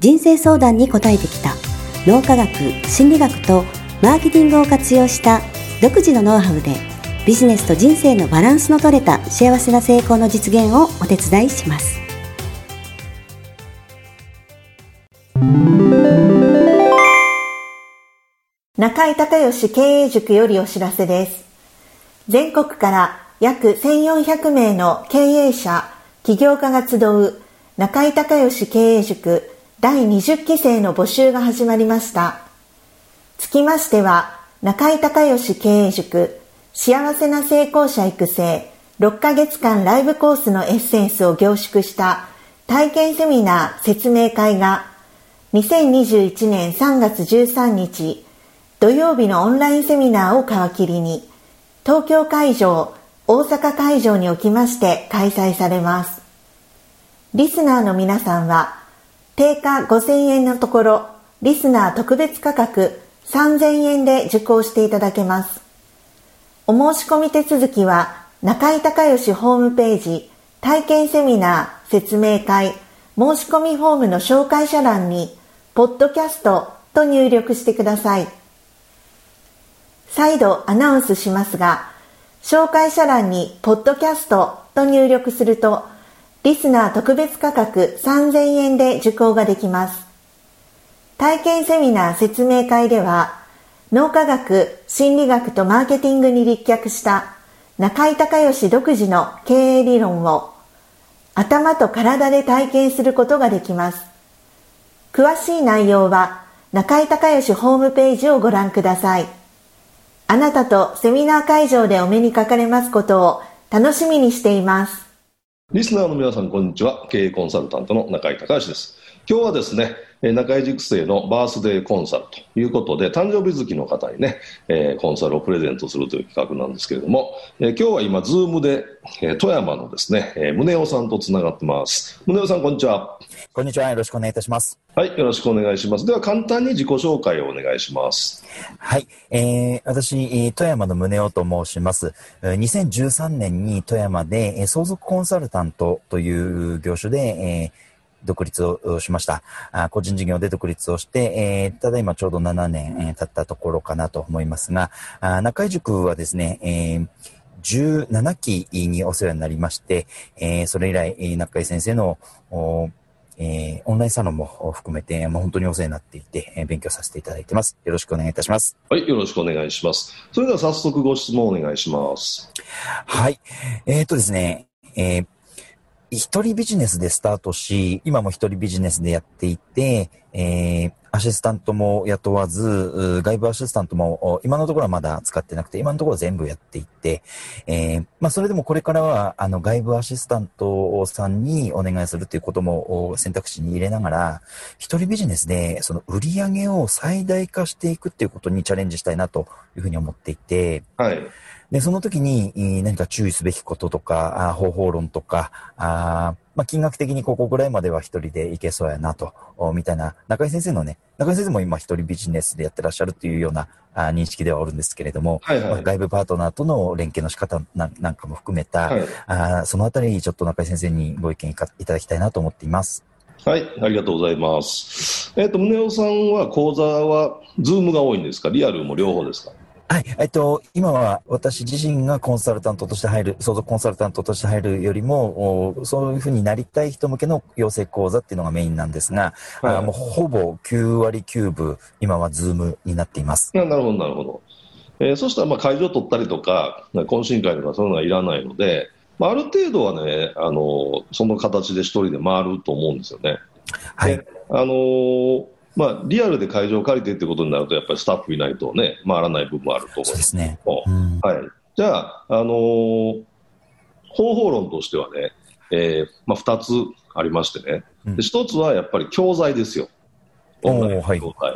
人生相談に答えてきた。脳科学心理学とマーケティングを活用した独自のノウハウでビジネスと人生のバランスの取れた幸せな成功の実現をお手伝いします。中井隆義経営塾よりお知らせです。全国から約1400名の経営者起業家が集う中井隆義経営塾第20期生の募集が始まりました。つきましては、中井隆義経営塾幸せな成功者育成6ヶ月間ライブコースのエッセンスを凝縮した体験セミナー説明会が2021年3月13日土曜日のオンラインセミナーを皮切りに東京会場、大阪会場におきまして開催されます。リスナーの皆さんは定価5000円のところ、リスナー特別価格3000円で受講していただけます。お申し込み手続きは、中井隆義ホームページ、体験セミナー、説明会、申し込みフォームの紹介者欄に、ポッドキャストと入力してください。再度アナウンスしますが、紹介者欄に、ポッドキャストと入力すると、リスナー特別価格3000円で受講ができます。体験セミナー説明会では、脳科学、心理学とマーケティングに立脚した中井隆義独自の経営理論を頭と体で体験することができます。詳しい内容は中井隆義ホームページをご覧ください。あなたとセミナー会場でお目にかかれますことを楽しみにしています。リスナーの皆さん、こんにちは。経営コンサルタントの中井隆です。今日はですね、中井塾生のバースデーコンサルということで、誕生日月の方にね、えー、コンサルをプレゼントするという企画なんですけれども、えー、今日は今、 Zoom で、えー、富山のですね、えー、宗男さんとつながってます。宗男さん、こんにちは。こんにちは。よろしくお願いいたします。はい、よろしくお願いします。では、簡単に自己紹介をお願いします。はい、えー、私、富山の宗男と申します。2013年に富山で相続コンサルタントという業種で、えー独立をしました。あ個人事業で独立をして、えー、ただいまちょうど7年、えー、経ったところかなと思いますが、あ中井塾はですね、えー17期にお世話になりまして、えー、それ以来、中井先生のえー、オンラインサロンも含めて、まあ、本当にお世話になっていて、えー、勉強させていただいてます。よろしくお願いいたします。はい、よろしくお願いします。それでは早速ご質問お願いします。はい。えー、っとですね、えー、一人ビジネスでスタートし、今も一人ビジネスでやっていて、えー、アシスタントも雇わず、外部アシスタントも今のところはまだ使ってなくて、今のところ全部やっていて、えー、まあそれでもこれからは、あの外部アシスタントさんにお願いするということも選択肢に入れながら、一人ビジネスでその売り上げを最大化していくっていうことにチャレンジしたいなというふうに思っていて、はい。で、その時に何か注意すべきこととか、方法論とか、あまあ、金額的にここぐらいまでは一人でいけそうやなと、みたいな、中井先生のね、中井先生も今一人ビジネスでやってらっしゃるというようなあ認識ではあるんですけれども、はいはい、まあ、外部パートナーとの連携の仕方なんかも含めた、はい、あそのあたりちょっと中井先生にご意見いただきたいなと思っています。はい、ありがとうございます。えっ、ー、と、宗男さんは講座は、ズームが多いんですか？リアルも両方ですか？はい。えっと、今は私自身がコンサルタントとして入る、相続コンサルタントとして入るよりも、そういうふうになりたい人向けの養成講座っていうのがメインなんですが、はい、あもうほぼ9割9分、今はズームになっています。なるほど、なるほど。えー、そしたらまあ会場取ったりとか、懇親会とかそういうのはいらないので、まあ、ある程度はね、あのその形で一人で回ると思うんですよね。はい。あのーまあ、リアルで会場を借りてってことになると、やっぱりスタッフいないとね、回らない部分もあると思うんですね。うん、はい。じゃあ、あのー、方法論としてはね、えー、まあ、2つありましてね、で1つはやっぱり教材ですよ。オンラインはい教材。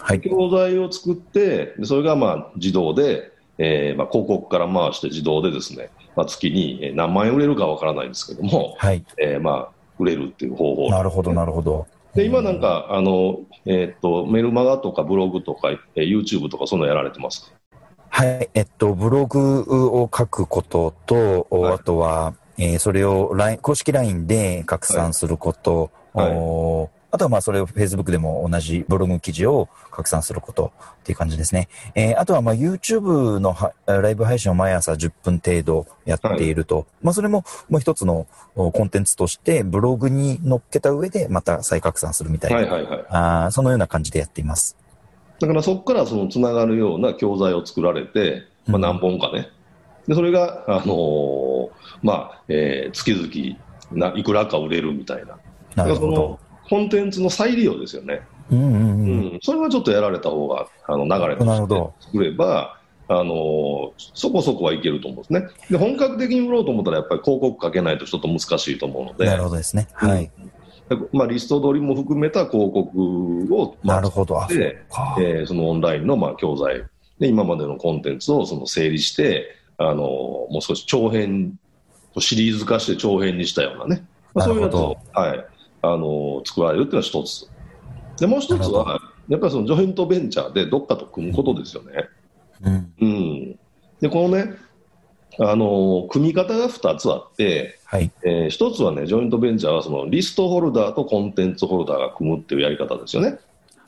はい。教材を作って、でそれがまあ自動で、えーまあ、広告から回して自動でですね、まあ、月にえー何万円売れるかわからないんですけども、はい。えーまあ、売れるっていう方法なるほど、なるほど。で今なんかあの、えーっとメルマガとかブログとか、えー YouTube とかそんなのやられてますか？はい。えっと、ブログを書くことと、おはい。あとは、えーそれを LINE 公式 LINE で拡散すること、はいあとはまあそれを Facebook でも同じブログ記事を拡散することっていう感じですね。えーあとはまあ YouTube のはライブ配信を毎朝10分程度やっていると。まあそれももう一つのおコンテンツとしてブログに載っけた上でまた再拡散するみたいな、はいはいはい。あーそのような感じでやっています。だからそこからそのつながるような教材を作られて、まあ、うん何本かね、でそれが、あのーまあえー月々ないくらか売れるみたいな、なるほど。コンテンツの再利用ですよね、うんうんううん。んそれはちょっとやられた方があの流れとして作れば、あのーそこそこはいけると思うんですねで、本格的に売ろうと思ったら、やっぱり広告かけないとちょっと難しいと思うので、なるほどですね。はい。でまあ、リスト取りも含めた広告を、まあなるほど。でか。えーそのオンラインのまあ教材で今までのコンテンツをその整理してあのもう少し長編シリーズ化して長編にしたようなね、まあ、そういうやつを、はい、あの作られるっていうのは一つでもう一つはやっぱりそのジョイントベンチャーでどっかと組むことですよね。うん。うん、でこのねあの組み方が2つあって、はい。えー一つはねジョイントベンチャーはそのリストホルダーとコンテンツホルダーが組むっていうやり方ですよね。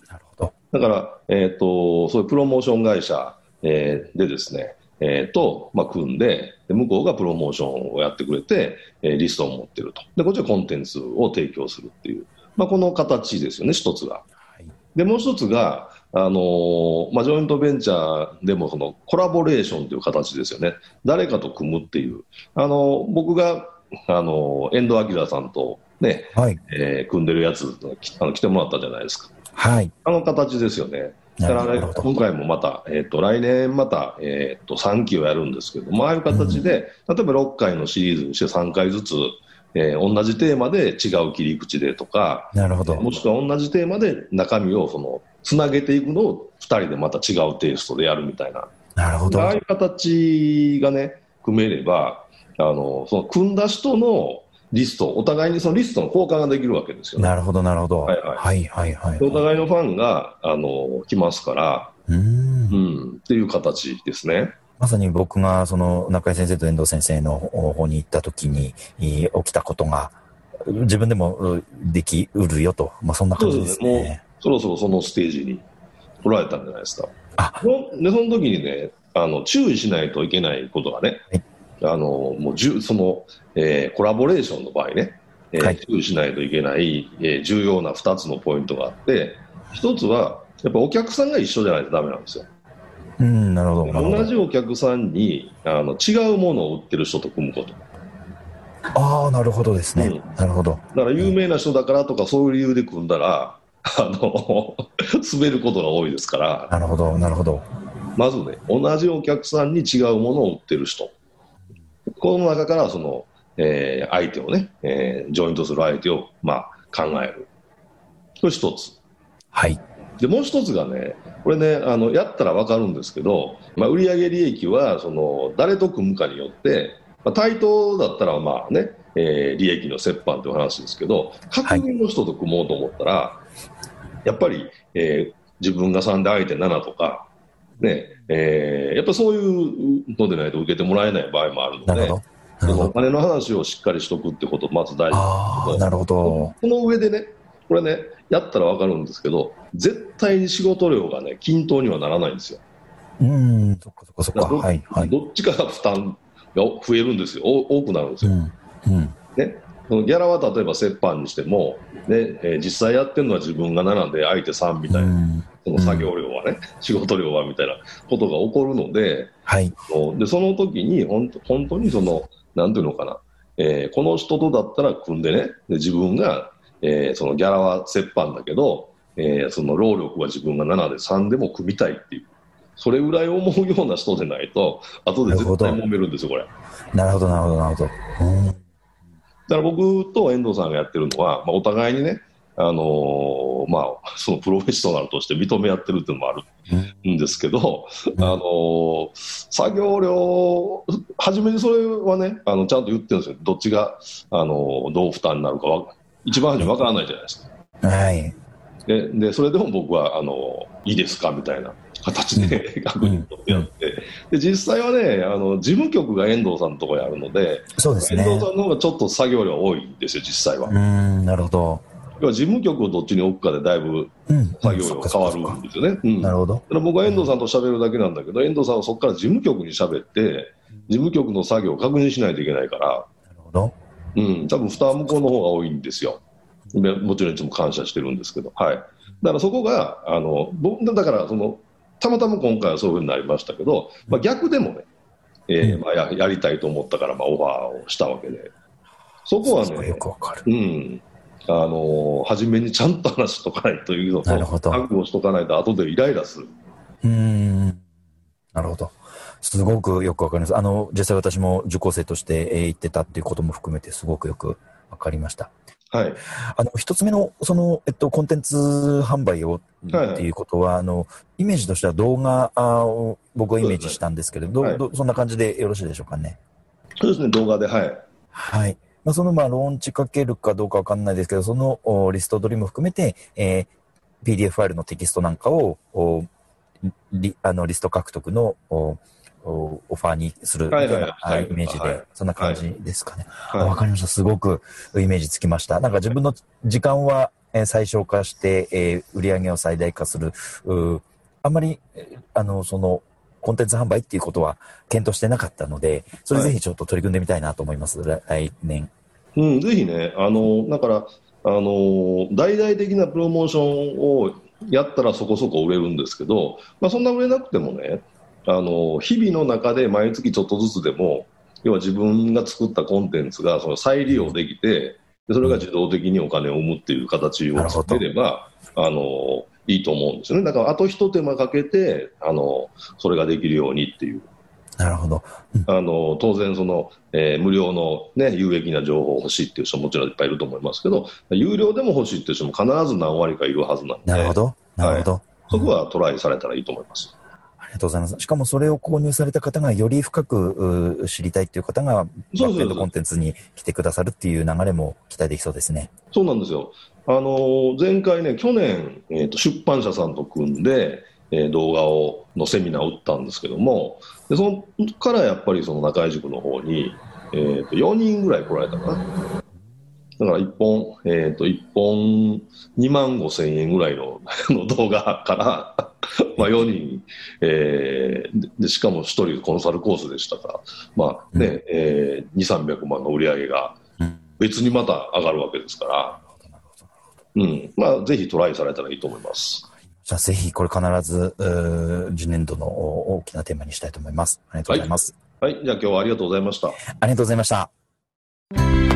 なるほど。だから、えっ、と、そういうプロモーション会社、えーでですね、えーと、まあ、組んでで、向こうがプロモーションをやってくれて、えーリストを持ってると。で、こっちはコンテンツを提供するっていう、まあ、この形ですよね、一つが。はい。で、もう一つが、あのーまあ、ジョイントベンチャーでもそのコラボレーションという形ですよね。誰かと組むっていう。あのー僕が、あのー遠藤明さんとね、はい。えー組んでるやつきあの来てもらったじゃないですか。はい。あの形ですよね。だからね。今回もまた、えっと来年また、えっと3期をやるんですけども、ああいう形で、例えば6回のシリーズにして3回ずつ、えー同じテーマで違う切り口でとか、なるほど。もしくは同じテーマで中身をそのつなげていくのを2人でまた違うテイストでやるみたいな、なるほど。ああいう形がね、組めれば、あのその組んだ人のリスト、お互いにそのリストの交換ができるわけですよね。なるほど、なるほど。はいはいはい、はい、はい。お互いのファンがあの来ますから、うーんうん、っていう形ですね。まさに僕が、その、中井先生と遠藤先生の方に行った時に、えー起きたことが、自分でもうできうるよと。まあ、そんな感じですそうですね。そろそろそのステージに来られたんじゃないですか。あそでその時にねあの、注意しないといけないことがね、はいあのもうじゅその、えーコラボレーションの場合ね、えーはい注意しないといけない、えー重要な2つのポイントがあって、1つは、やっぱお客さんが一緒じゃないとダメなんですよ。うん、なるほど。同じお客さんにあの違うものを売ってる人と組むこと。ああ、なるほどですね。うんなるほど。だから有名な人だからとかそういう理由で組んだら、あの 滑ることが多いですから、なるほど、なるほど。まずね、同じお客さんに違うものを売ってる人、この中からその、えー相手をね、えージョイントする相手を、まあ、考える。これ一つ。はい。で、もう一つがね、これね、あのやったら分かるんですけど、まあ、売上利益はその誰と組むかによって、まあ、対等だったらまあね、えー利益の折半という話ですけど、確認の人と組もうと思ったら、やっぱり、えー自分が3で相手7とか、ねえーやっぱそういうのでないと受けてもらえない場合もあるので、なるほど。なそるほど。のお金の話をしっかりしとくってこと、まず大事なるほど。この上でね、これね、やったら分かるんですけど、絶対に仕事量がね、均等にはならないんですよ。うん、そっかそっかそっか。はい、はい。どっちかが負担が増えるんですよ、お多くなるんですよ。うん、うん。ね、そのギャラは例えば折半にしても、ねえー実際やってるのは自分が7で相手3みたいな、うんその作業量はね、仕事量はみたいなことが起こるので、はい。でその時に本当本当にその、なんていうのかな、えーこの人とだったら組んでね、で自分が、えーそのギャラは折半だけど、えーその労力は自分が7で3でも組みたいっていう、それぐらい思うような人でないと、後で絶対揉めるんですよ、これ。なるほど、なるほど、なるほど。うんだから僕と遠藤さんがやってるのは、まあ、お互いにね、あのまあ、そのプロフェッショナルとして認め合ってるっていうのもあるんですけど、あの作業量、初めにそれはね、あのちゃんと言ってるんですよ、どっちが、あのどう負担になるかは、一番初め分からないじゃないですか。はい。ででそれでも僕はあのいいですかみたいな形で確認取ってやって、で実際はねあの、事務局が遠藤さんのところにあるので、そうですね。遠藤さんの方がちょっと作業量多いんですよ、実際は。うん、なるほど。要は事務局をどっちに置くかでだいぶうん。作業量そっか変わるんですよね。うんなるほど。だから僕は遠藤さんと喋るだけなんだけど、遠藤さんはそこから事務局に喋って、事務局の作業を確認しないといけないから、なるほど。うん、多分負担は向こうの方が多いんですよ。でもちろんいつも感謝してるんですけど、はい。だからそこが、あの、僕、だからその、たまたま今回はそういうふうになりましたけど、まあ逆でもね、えーうんまあややりたいと思ったから、まあオファーをしたわけで、そこはねすごいよ、くわかる。うん、あの初めにちゃんと話しとかないというのと、覚悟しとかないと後でイライラする。うーん。なるほど。すごくよくわかります。あの、実際私も受講生としてえー行ってたっていうことも含めてすごくよくわかりました。はい。あの、一つ目の、その、えっと、コンテンツ販売をはいはいっていうことは、あの、イメージとしては動画あを僕はイメージしたんですけれど、ねどどそんな感じでよろしいでしょうかね？そうですね、動画で、はい。はい。まあ、その、まあ、ローンチかけるかどうかわかんないですけど、そのおリスト取りも含めて、えー PDF ファイルのテキストなんかを、おリあのリスト獲得のおおオファーにするみたいな、はいイメージで、そんな感じですかね。わかりました。すごくイメージつきました。なんか自分の時間はえー最小化して、えー売り上げを最大化する。あんまり、あの、その、コンテンツ販売っていうことは検討してなかったので、それぜひちょっと取り組んでみたいなと思います。来来年。うん、ぜひね、あの、だから、あの、大々的なプロモーションをやったらそこそこ売れるんですけど、まあ、そんな売れなくてもね、あの、日々の中で毎月ちょっとずつでも、要は自分が作ったコンテンツがその再利用できて、でそれが自動的にお金を生むっていう形を作れれば、あの、いいと思うんですよね。だから、あと一手間かけて、あの、それができるようにっていう。なるほど。あの当然その、えー無料の、ね、有益な情報を欲しいっていう人ももちろんいっぱいいると思いますけど、有料でも欲しいっていう人も必ず何割かいるはずなので、なるほど。なるほど。そこはトライされたらいいと思います。ありがとうございます。しかもそれを購入された方がより深く知りたいっていう方が、バックエンドコンテンツに来てくださるっていう流れも期待できそうですね。そうなんですよ。あのー前回ね、去年、えーと出版社さんと組んで、えー動画をのセミナーを打ったんですけども、でそこからやっぱりその中井塾の方に、えーと4人ぐらい来られたかな。だから1本、えー、と1本2万5千円ぐらいの の動画から、まあ4人、えーででしかも1人コンサルコースでしたから、まあねえー、2、300万の売り上げがうん。別にまた上がるわけですから、うんまあ、ぜひトライされたらいいと思います。じゃあぜひこれ必ず、次年度のお大きなテーマにしたいと思います。ありがとうございます。はい、じゃあ今日はありがとうございました。ありがとうございました。